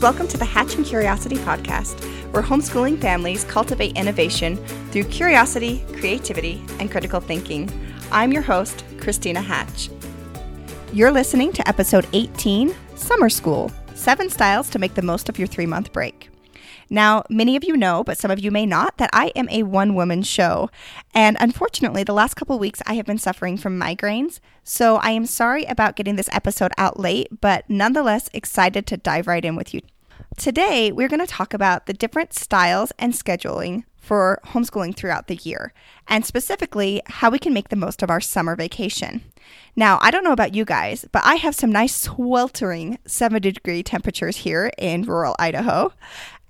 Welcome to the Hatch and Curiosity podcast, where homeschooling families cultivate innovation through curiosity, creativity, and critical thinking. I'm your host, Christina Hatch. You're listening to episode 18 Summer School Seven Styles to Make the Most of Your Three Month Break. Now, many of you know, but some of you may not, that I am a one woman show. And unfortunately, the last couple weeks I have been suffering from migraines. So I am sorry about getting this episode out late, but nonetheless excited to dive right in with you. Today, we're going to talk about the different styles and scheduling for homeschooling throughout the year, and specifically how we can make the most of our summer vacation. Now, I don't know about you guys, but I have some nice sweltering 70 degree temperatures here in rural Idaho.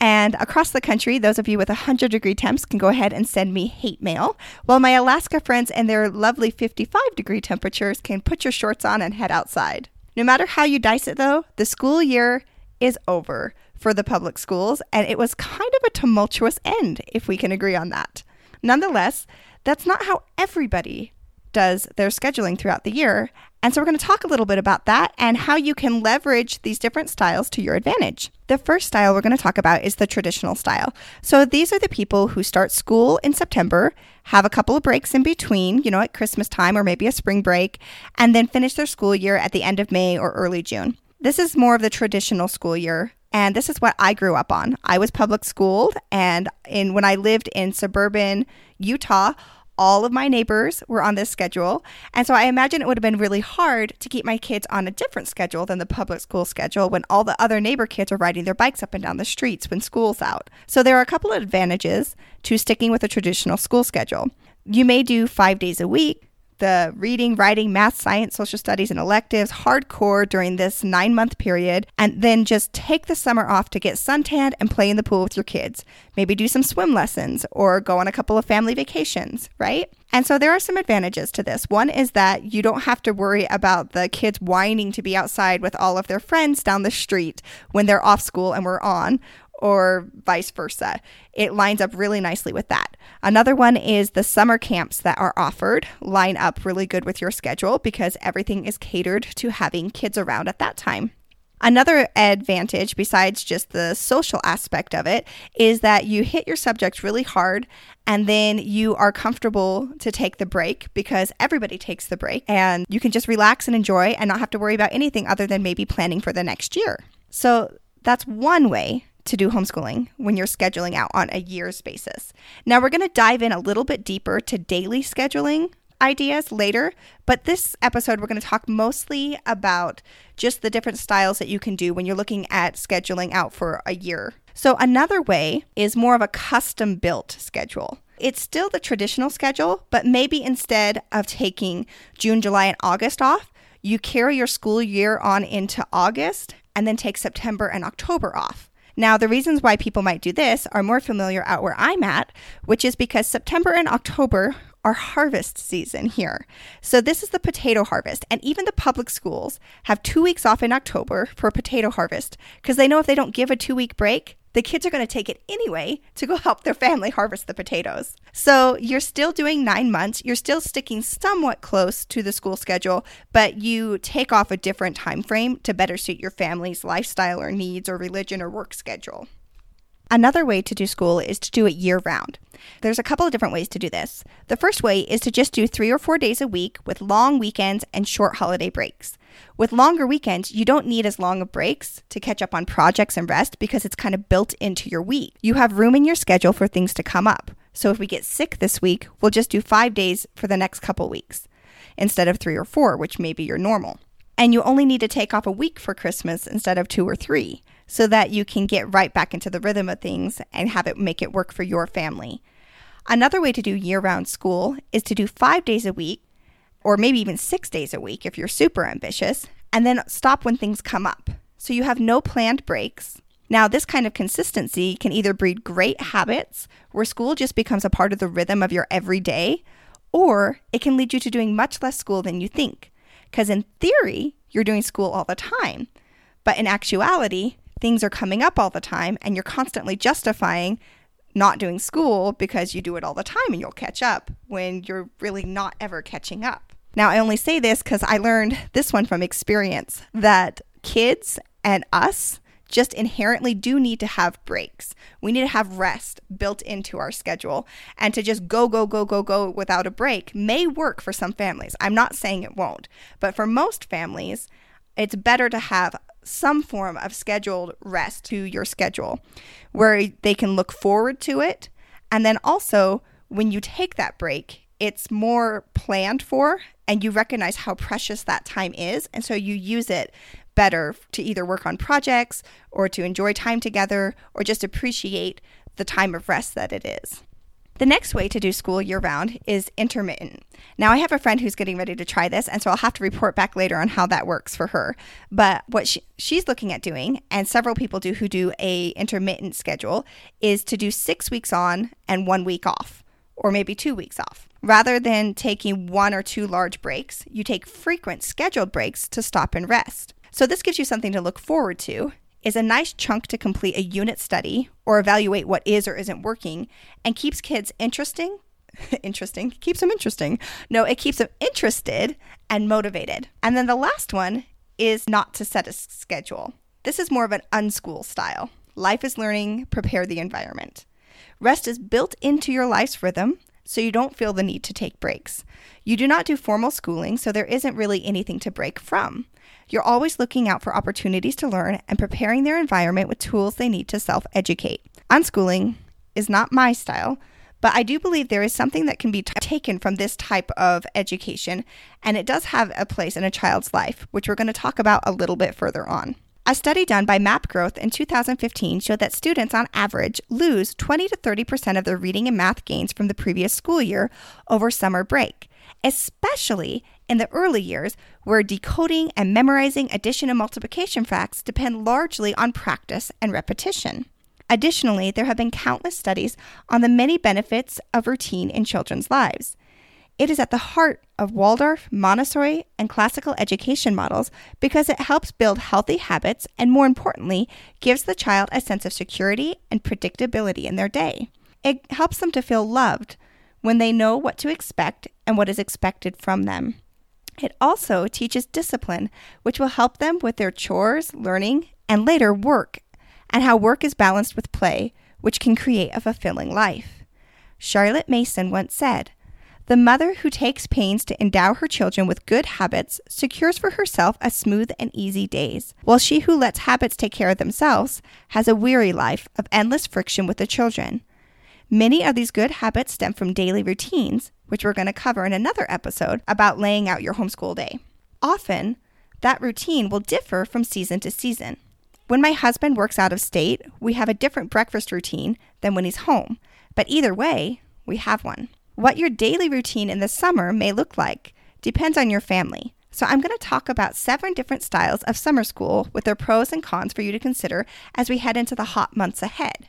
And across the country, those of you with 100 degree temps can go ahead and send me hate mail, while my Alaska friends and their lovely 55 degree temperatures can put your shorts on and head outside. No matter how you dice it, though, the school year is over for the public schools, and it was kind of a tumultuous end, if we can agree on that. Nonetheless, that's not how everybody does their scheduling throughout the year. And so we're going to talk a little bit about that and how you can leverage these different styles to your advantage. The first style we're going to talk about is the traditional style. So these are the people who start school in September, have a couple of breaks in between, you know, at Christmas time or maybe a spring break, and then finish their school year at the end of May or early June. This is more of the traditional school year and this is what I grew up on. I was public schooled and in when I lived in suburban Utah, all of my neighbors were on this schedule. And so I imagine it would have been really hard to keep my kids on a different schedule than the public school schedule when all the other neighbor kids are riding their bikes up and down the streets when school's out. So there are a couple of advantages to sticking with a traditional school schedule. You may do five days a week, the reading, writing, math, science, social studies, and electives hardcore during this nine month period, and then just take the summer off to get suntanned and play in the pool with your kids. Maybe do some swim lessons or go on a couple of family vacations, right? And so there are some advantages to this. One is that you don't have to worry about the kids whining to be outside with all of their friends down the street when they're off school and we're on, or vice versa. It lines up really nicely with that. Another one is the summer camps that are offered line up really good with your schedule because everything is catered to having kids around at that time. Another advantage, besides just the social aspect of it, is that you hit your subject really hard and then you are comfortable to take the break because everybody takes the break and you can just relax and enjoy and not have to worry about anything other than maybe planning for the next year. So that's one way to do homeschooling when you're scheduling out on a year's basis. Now, we're going to dive in a little bit deeper to daily scheduling ideas later, but this episode, we're going to talk mostly about just the different styles that you can do when you're looking at scheduling out for a year. So, another way is more of a custom built schedule. It's still the traditional schedule, but maybe instead of taking June, July, and August off, you carry your school year on into August and then take September and October off. Now, the reasons why people might do this are more familiar out where I'm at, which is because September and October are harvest season here. So, this is the potato harvest, and even the public schools have two weeks off in October for potato harvest because they know if they don't give a two week break, the kids are going to take it anyway to go help their family harvest the potatoes. So you're still doing nine months. You're still sticking somewhat close to the school schedule, but you take off a different time frame to better suit your family's lifestyle or needs or religion or work schedule. Another way to do school is to do it year round. There's a couple of different ways to do this. The first way is to just do three or four days a week with long weekends and short holiday breaks. With longer weekends, you don't need as long of breaks to catch up on projects and rest because it's kind of built into your week. You have room in your schedule for things to come up. So if we get sick this week, we'll just do five days for the next couple weeks instead of three or four, which may be your normal. And you only need to take off a week for Christmas instead of two or three so that you can get right back into the rhythm of things and have it make it work for your family. Another way to do year round school is to do five days a week or maybe even six days a week if you're super ambitious, and then stop when things come up. So you have no planned breaks. Now, this kind of consistency can either breed great habits where school just becomes a part of the rhythm of your everyday, or it can lead you to doing much less school than you think. Because in theory, you're doing school all the time. But in actuality, things are coming up all the time, and you're constantly justifying not doing school because you do it all the time and you'll catch up when you're really not ever catching up. Now, I only say this because I learned this one from experience that kids and us just inherently do need to have breaks. We need to have rest built into our schedule. And to just go, go, go, go, go without a break may work for some families. I'm not saying it won't, but for most families, it's better to have some form of scheduled rest to your schedule where they can look forward to it. And then also, when you take that break, it's more planned for and you recognize how precious that time is. And so you use it better to either work on projects or to enjoy time together or just appreciate the time of rest that it is. The next way to do school year round is intermittent. Now, I have a friend who's getting ready to try this, and so I'll have to report back later on how that works for her. But what she, she's looking at doing, and several people do who do a intermittent schedule, is to do six weeks on and one week off, or maybe two weeks off. Rather than taking one or two large breaks, you take frequent scheduled breaks to stop and rest. So this gives you something to look forward to. Is a nice chunk to complete a unit study or evaluate what is or isn't working and keeps kids interesting. interesting. Keeps them interesting. No, it keeps them interested and motivated. And then the last one is not to set a schedule. This is more of an unschool style. Life is learning, prepare the environment. Rest is built into your life's rhythm, so you don't feel the need to take breaks. You do not do formal schooling, so there isn't really anything to break from. You're always looking out for opportunities to learn and preparing their environment with tools they need to self educate. Unschooling is not my style, but I do believe there is something that can be t- taken from this type of education, and it does have a place in a child's life, which we're going to talk about a little bit further on. A study done by MapGrowth in 2015 showed that students on average lose 20 to 30% of their reading and math gains from the previous school year over summer break, especially in the early years where decoding and memorizing addition and multiplication facts depend largely on practice and repetition. Additionally, there have been countless studies on the many benefits of routine in children's lives. It is at the heart of Waldorf, Montessori, and classical education models because it helps build healthy habits and, more importantly, gives the child a sense of security and predictability in their day. It helps them to feel loved when they know what to expect and what is expected from them. It also teaches discipline, which will help them with their chores, learning, and later work, and how work is balanced with play, which can create a fulfilling life. Charlotte Mason once said, the mother who takes pains to endow her children with good habits secures for herself a smooth and easy days, while she who lets habits take care of themselves has a weary life of endless friction with the children. Many of these good habits stem from daily routines, which we're going to cover in another episode about laying out your homeschool day. Often, that routine will differ from season to season. When my husband works out of state, we have a different breakfast routine than when he's home, but either way, we have one. What your daily routine in the summer may look like depends on your family. So, I'm going to talk about seven different styles of summer school with their pros and cons for you to consider as we head into the hot months ahead.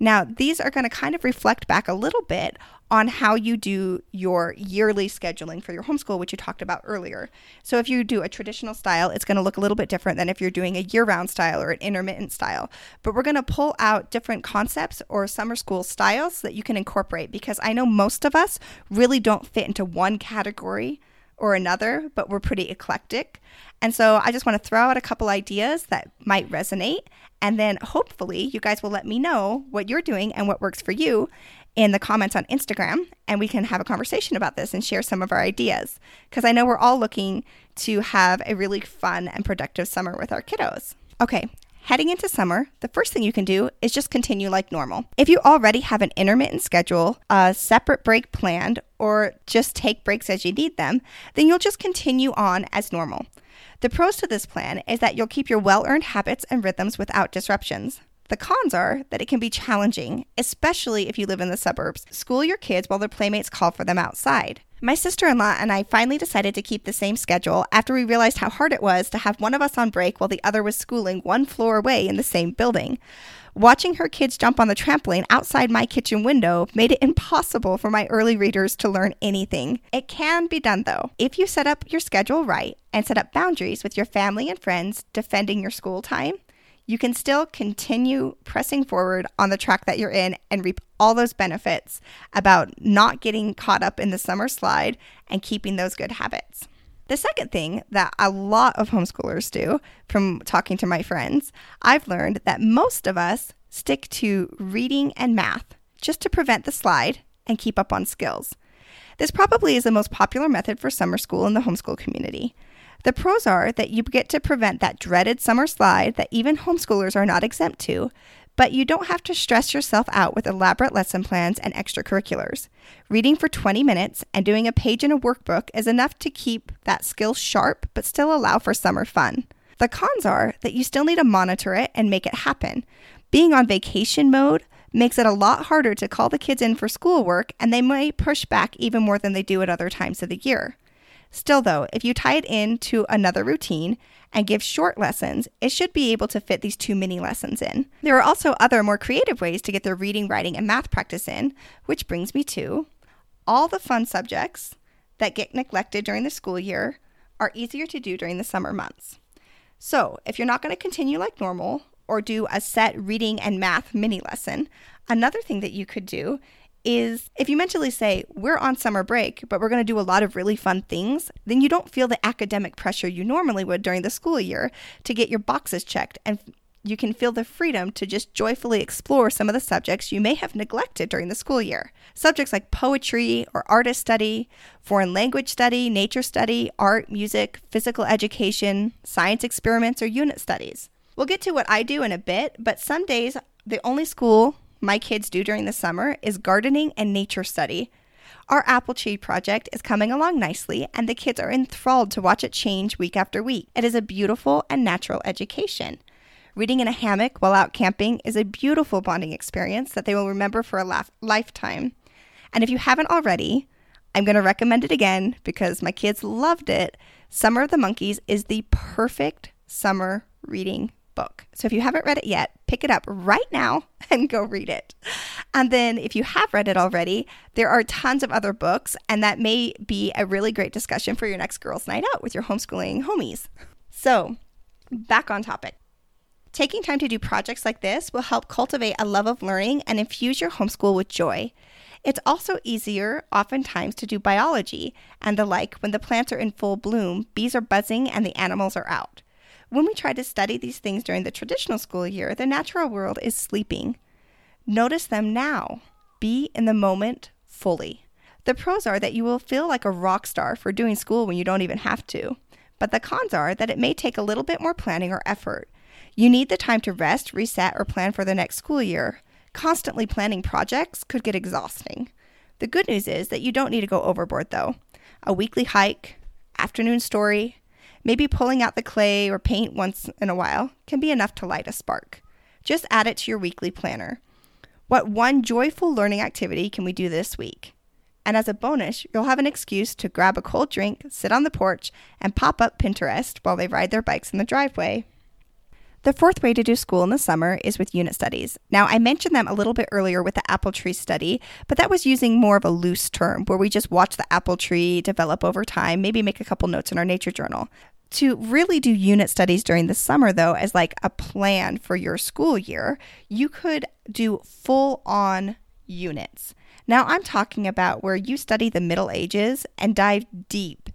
Now, these are going to kind of reflect back a little bit on how you do your yearly scheduling for your homeschool, which you talked about earlier. So, if you do a traditional style, it's going to look a little bit different than if you're doing a year round style or an intermittent style. But we're going to pull out different concepts or summer school styles that you can incorporate because I know most of us really don't fit into one category or another, but we're pretty eclectic. And so I just want to throw out a couple ideas that might resonate. And then hopefully you guys will let me know what you're doing and what works for you in the comments on Instagram. And we can have a conversation about this and share some of our ideas. Because I know we're all looking to have a really fun and productive summer with our kiddos. Okay, Heading into summer, the first thing you can do is just continue like normal. If you already have an intermittent schedule, a separate break planned, or just take breaks as you need them, then you'll just continue on as normal. The pros to this plan is that you'll keep your well earned habits and rhythms without disruptions. The cons are that it can be challenging, especially if you live in the suburbs. School your kids while their playmates call for them outside. My sister in law and I finally decided to keep the same schedule after we realized how hard it was to have one of us on break while the other was schooling one floor away in the same building. Watching her kids jump on the trampoline outside my kitchen window made it impossible for my early readers to learn anything. It can be done though. If you set up your schedule right and set up boundaries with your family and friends defending your school time, you can still continue pressing forward on the track that you're in and reap all those benefits about not getting caught up in the summer slide and keeping those good habits. The second thing that a lot of homeschoolers do, from talking to my friends, I've learned that most of us stick to reading and math just to prevent the slide and keep up on skills. This probably is the most popular method for summer school in the homeschool community. The pros are that you get to prevent that dreaded summer slide that even homeschoolers are not exempt to, but you don't have to stress yourself out with elaborate lesson plans and extracurriculars. Reading for 20 minutes and doing a page in a workbook is enough to keep that skill sharp but still allow for summer fun. The cons are that you still need to monitor it and make it happen. Being on vacation mode makes it a lot harder to call the kids in for schoolwork, and they may push back even more than they do at other times of the year. Still, though, if you tie it into another routine and give short lessons, it should be able to fit these two mini lessons in. There are also other more creative ways to get their reading, writing, and math practice in, which brings me to all the fun subjects that get neglected during the school year are easier to do during the summer months. So, if you're not going to continue like normal or do a set reading and math mini lesson, another thing that you could do is if you mentally say, We're on summer break, but we're going to do a lot of really fun things, then you don't feel the academic pressure you normally would during the school year to get your boxes checked. And you can feel the freedom to just joyfully explore some of the subjects you may have neglected during the school year. Subjects like poetry or artist study, foreign language study, nature study, art, music, physical education, science experiments, or unit studies. We'll get to what I do in a bit, but some days the only school my kids do during the summer is gardening and nature study. Our apple tree project is coming along nicely, and the kids are enthralled to watch it change week after week. It is a beautiful and natural education. Reading in a hammock while out camping is a beautiful bonding experience that they will remember for a lifetime. And if you haven't already, I'm going to recommend it again because my kids loved it. Summer of the Monkeys is the perfect summer reading book. So if you haven't read it yet, pick it up right now and go read it. And then if you have read it already, there are tons of other books, and that may be a really great discussion for your next girls' night out with your homeschooling homies. So, back on topic. Taking time to do projects like this will help cultivate a love of learning and infuse your homeschool with joy. It's also easier, oftentimes, to do biology and the like when the plants are in full bloom, bees are buzzing, and the animals are out. When we try to study these things during the traditional school year, the natural world is sleeping. Notice them now. Be in the moment fully. The pros are that you will feel like a rock star for doing school when you don't even have to. But the cons are that it may take a little bit more planning or effort. You need the time to rest, reset, or plan for the next school year. Constantly planning projects could get exhausting. The good news is that you don't need to go overboard, though. A weekly hike, afternoon story, Maybe pulling out the clay or paint once in a while can be enough to light a spark. Just add it to your weekly planner. What one joyful learning activity can we do this week? And as a bonus, you'll have an excuse to grab a cold drink, sit on the porch, and pop up Pinterest while they ride their bikes in the driveway. The fourth way to do school in the summer is with unit studies. Now, I mentioned them a little bit earlier with the apple tree study, but that was using more of a loose term where we just watch the apple tree develop over time, maybe make a couple notes in our nature journal. To really do unit studies during the summer, though, as like a plan for your school year, you could do full on units. Now, I'm talking about where you study the Middle Ages and dive deep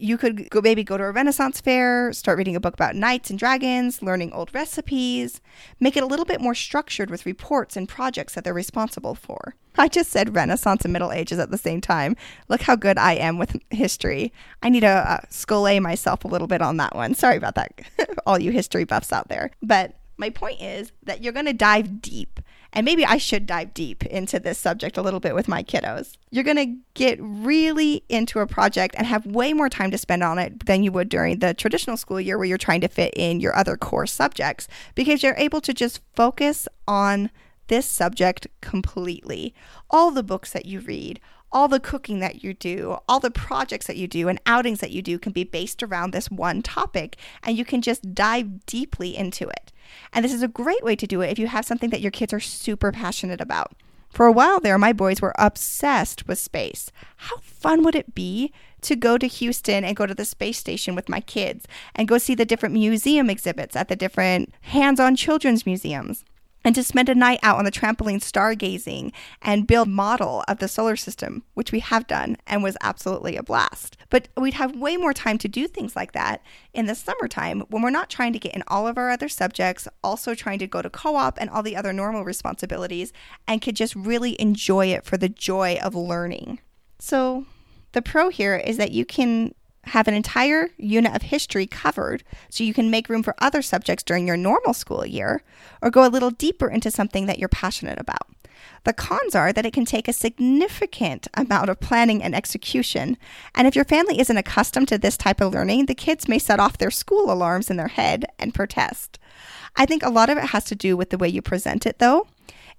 you could go maybe go to a Renaissance fair, start reading a book about knights and dragons, learning old recipes, make it a little bit more structured with reports and projects that they're responsible for. I just said Renaissance and Middle Ages at the same time. Look how good I am with history. I need to uh, scole myself a little bit on that one. Sorry about that, all you history buffs out there. But my point is that you're going to dive deep and maybe I should dive deep into this subject a little bit with my kiddos. You're going to get really into a project and have way more time to spend on it than you would during the traditional school year where you're trying to fit in your other core subjects because you're able to just focus on this subject completely. All the books that you read, all the cooking that you do, all the projects that you do, and outings that you do can be based around this one topic, and you can just dive deeply into it. And this is a great way to do it if you have something that your kids are super passionate about. For a while there, my boys were obsessed with space. How fun would it be to go to Houston and go to the space station with my kids and go see the different museum exhibits at the different hands on children's museums? and to spend a night out on the trampoline stargazing and build model of the solar system which we have done and was absolutely a blast But we'd have way more time to do things like that in the summertime when we're not trying to get in all of our other subjects, also trying to go to co op and all the other normal responsibilities, and could just really enjoy it for the joy of learning. So, the pro here is that you can have an entire unit of history covered so you can make room for other subjects during your normal school year or go a little deeper into something that you're passionate about. The cons are that it can take a significant amount of planning and execution. And if your family isn't accustomed to this type of learning, the kids may set off their school alarms in their head and protest. I think a lot of it has to do with the way you present it, though.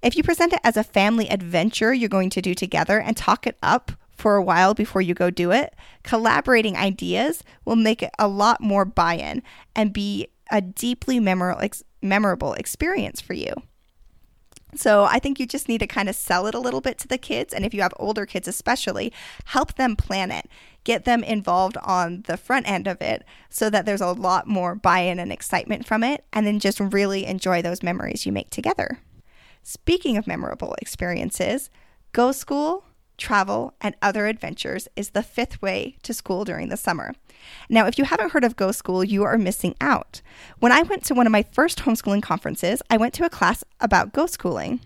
If you present it as a family adventure you're going to do together and talk it up for a while before you go do it, collaborating ideas will make it a lot more buy in and be a deeply memorable experience for you. So I think you just need to kind of sell it a little bit to the kids. And if you have older kids, especially, help them plan it. Get them involved on the front end of it so that there's a lot more buy in and excitement from it. And then just really enjoy those memories you make together. Speaking of memorable experiences, Go School travel, and other adventures is the fifth way to school during the summer. Now, if you haven't heard of Go School, you are missing out. When I went to one of my first homeschooling conferences, I went to a class about Go Schooling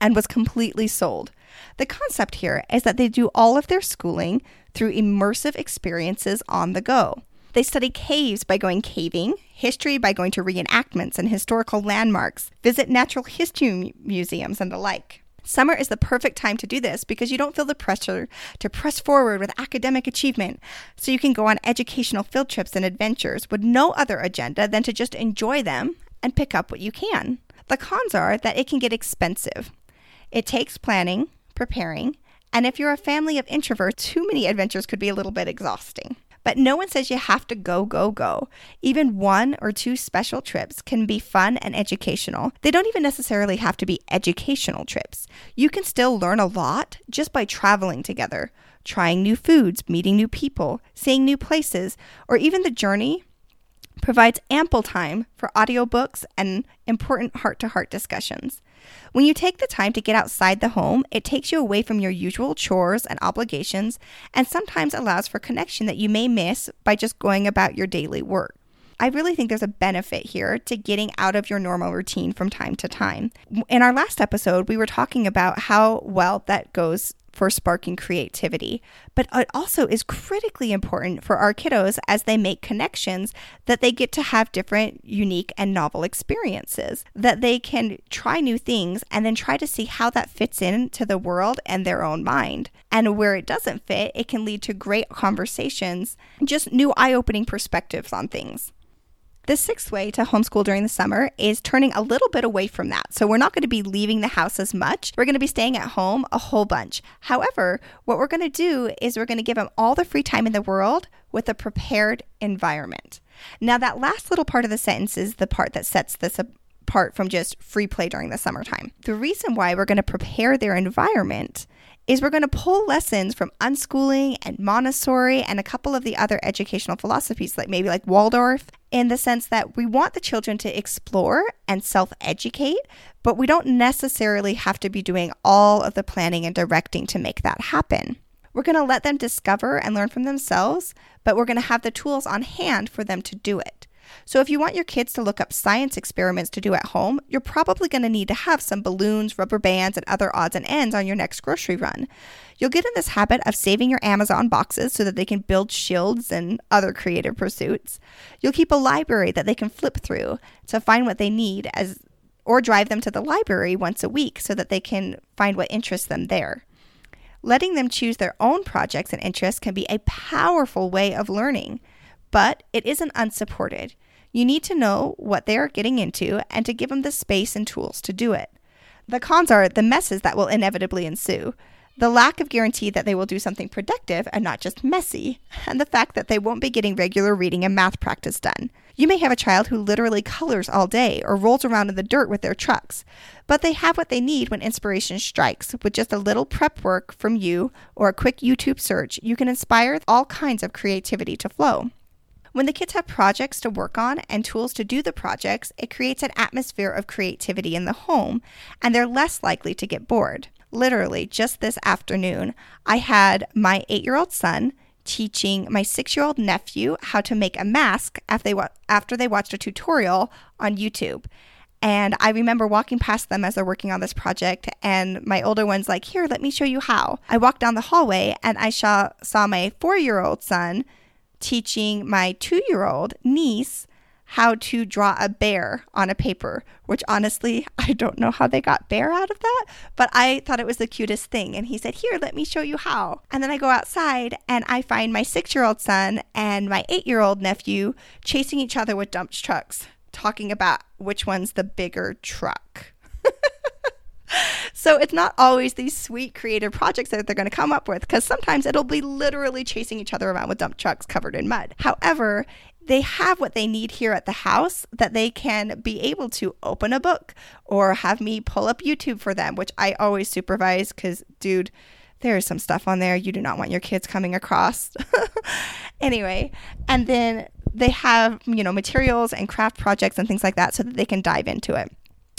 and was completely sold. The concept here is that they do all of their schooling through immersive experiences on the go. They study caves by going caving, history by going to reenactments and historical landmarks, visit natural history museums, and the like. Summer is the perfect time to do this because you don't feel the pressure to press forward with academic achievement. So you can go on educational field trips and adventures with no other agenda than to just enjoy them and pick up what you can. The cons are that it can get expensive. It takes planning, preparing, and if you're a family of introverts, too many adventures could be a little bit exhausting. But no one says you have to go, go, go. Even one or two special trips can be fun and educational. They don't even necessarily have to be educational trips. You can still learn a lot just by traveling together, trying new foods, meeting new people, seeing new places, or even the journey provides ample time for audiobooks and important heart to heart discussions. When you take the time to get outside the home, it takes you away from your usual chores and obligations and sometimes allows for connection that you may miss by just going about your daily work. I really think there's a benefit here to getting out of your normal routine from time to time. In our last episode, we were talking about how well that goes for sparking creativity, but it also is critically important for our kiddos as they make connections that they get to have different, unique, and novel experiences, that they can try new things and then try to see how that fits into the world and their own mind. And where it doesn't fit, it can lead to great conversations, just new eye opening perspectives on things. The sixth way to homeschool during the summer is turning a little bit away from that. So we're not going to be leaving the house as much. We're going to be staying at home a whole bunch. However, what we're going to do is we're going to give them all the free time in the world with a prepared environment. Now, that last little part of the sentence is the part that sets this apart from just free play during the summertime. The reason why we're going to prepare their environment is we're going to pull lessons from unschooling and Montessori and a couple of the other educational philosophies, like maybe like Waldorf, in the sense that we want the children to explore and self educate, but we don't necessarily have to be doing all of the planning and directing to make that happen. We're going to let them discover and learn from themselves, but we're going to have the tools on hand for them to do it. So, if you want your kids to look up science experiments to do at home, you're probably going to need to have some balloons, rubber bands, and other odds and ends on your next grocery run. You'll get in this habit of saving your Amazon boxes so that they can build shields and other creative pursuits. You'll keep a library that they can flip through to find what they need as or drive them to the library once a week so that they can find what interests them there. Letting them choose their own projects and interests can be a powerful way of learning but it isn't unsupported. You need to know what they are getting into and to give them the space and tools to do it. The cons are the messes that will inevitably ensue, the lack of guarantee that they will do something productive and not just messy, and the fact that they won't be getting regular reading and math practice done. You may have a child who literally colors all day or rolls around in the dirt with their trucks, but they have what they need when inspiration strikes. With just a little prep work from you or a quick YouTube search, you can inspire all kinds of creativity to flow. When the kids have projects to work on and tools to do the projects, it creates an atmosphere of creativity in the home, and they're less likely to get bored. Literally, just this afternoon, I had my eight year old son teaching my six year old nephew how to make a mask after they, wa- after they watched a tutorial on YouTube. And I remember walking past them as they're working on this project, and my older one's like, Here, let me show you how. I walked down the hallway and I saw, saw my four year old son teaching my two year old niece how to draw a bear on a paper, which honestly, I don't know how they got bear out of that, but I thought it was the cutest thing. And he said, Here, let me show you how. And then I go outside and I find my six year old son and my eight year old nephew chasing each other with dump trucks talking about which one's the bigger truck. so it's not always these sweet creative projects that they're going to come up with because sometimes it'll be literally chasing each other around with dump trucks covered in mud. However, they have what they need here at the house that they can be able to open a book or have me pull up YouTube for them, which I always supervise because, dude, there's some stuff on there you do not want your kids coming across. anyway, and then they have, you know, materials and craft projects and things like that so that they can dive into it.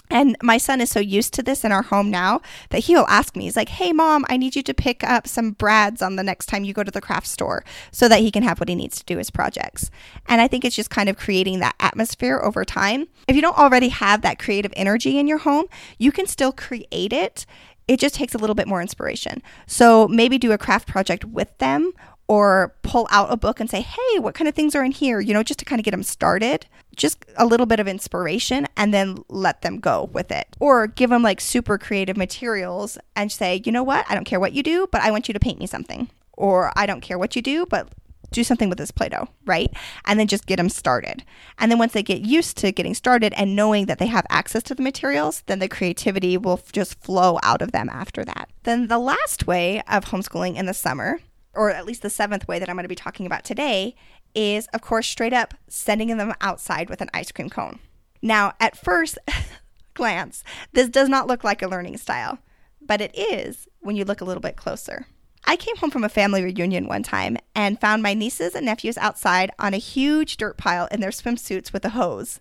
And my son is so used to this in our home now that he'll ask me, he's like, Hey, mom, I need you to pick up some brads on the next time you go to the craft store so that he can have what he needs to do his projects. And I think it's just kind of creating that atmosphere over time. If you don't already have that creative energy in your home, you can still create it. It just takes a little bit more inspiration. So maybe do a craft project with them or pull out a book and say, hey, what kind of things are in here? You know, just to kind of get them started, just a little bit of inspiration and then let them go with it. Or give them like super creative materials and say, you know what? I don't care what you do, but I want you to paint me something. Or I don't care what you do, but do something with this Play Doh, right? And then just get them started. And then once they get used to getting started and knowing that they have access to the materials, then the creativity will just flow out of them after that. Then the last way of homeschooling in the summer or at least the seventh way that I'm going to be talking about today, is of course straight up sending them outside with an ice cream cone. Now, at first glance, this does not look like a learning style, but it is when you look a little bit closer. I came home from a family reunion one time and found my nieces and nephews outside on a huge dirt pile in their swimsuits with a hose.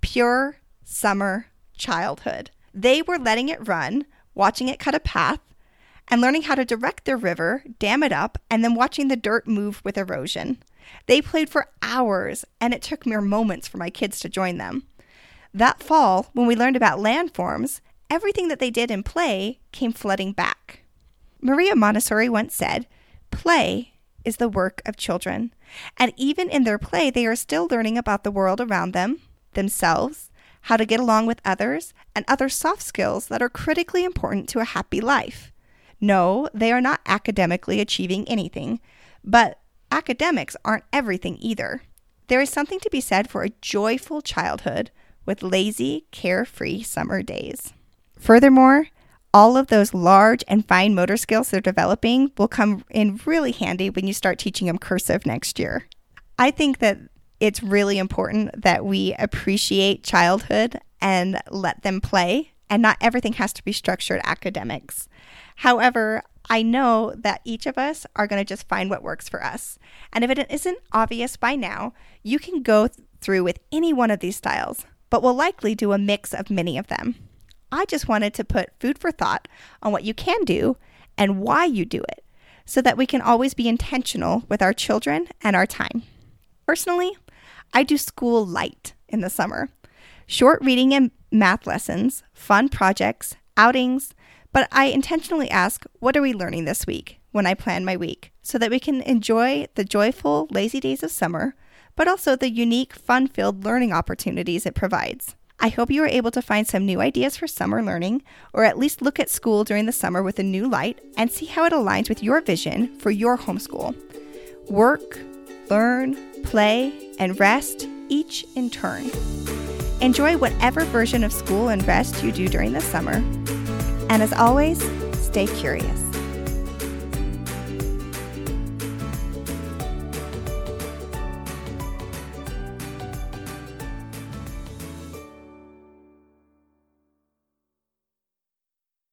Pure summer childhood. They were letting it run, watching it cut a path, and learning how to direct their river, dam it up, and then watching the dirt move with erosion. They played for hours, and it took mere moments for my kids to join them. That fall, when we learned about landforms, everything that they did in play came flooding back. Maria Montessori once said, Play is the work of children, and even in their play, they are still learning about the world around them, themselves, how to get along with others, and other soft skills that are critically important to a happy life. No, they are not academically achieving anything, but academics aren't everything either. There is something to be said for a joyful childhood with lazy, carefree summer days. Furthermore, all of those large and fine motor skills they're developing will come in really handy when you start teaching them cursive next year. I think that it's really important that we appreciate childhood and let them play, and not everything has to be structured academics. However, I know that each of us are going to just find what works for us. And if it isn't obvious by now, you can go th- through with any one of these styles, but we'll likely do a mix of many of them. I just wanted to put food for thought on what you can do and why you do it so that we can always be intentional with our children and our time. Personally, I do school light in the summer. Short reading and math lessons, fun projects, outings, but I intentionally ask, what are we learning this week when I plan my week so that we can enjoy the joyful, lazy days of summer, but also the unique, fun filled learning opportunities it provides. I hope you are able to find some new ideas for summer learning, or at least look at school during the summer with a new light and see how it aligns with your vision for your homeschool. Work, learn, play, and rest, each in turn. Enjoy whatever version of school and rest you do during the summer, and as always, stay curious.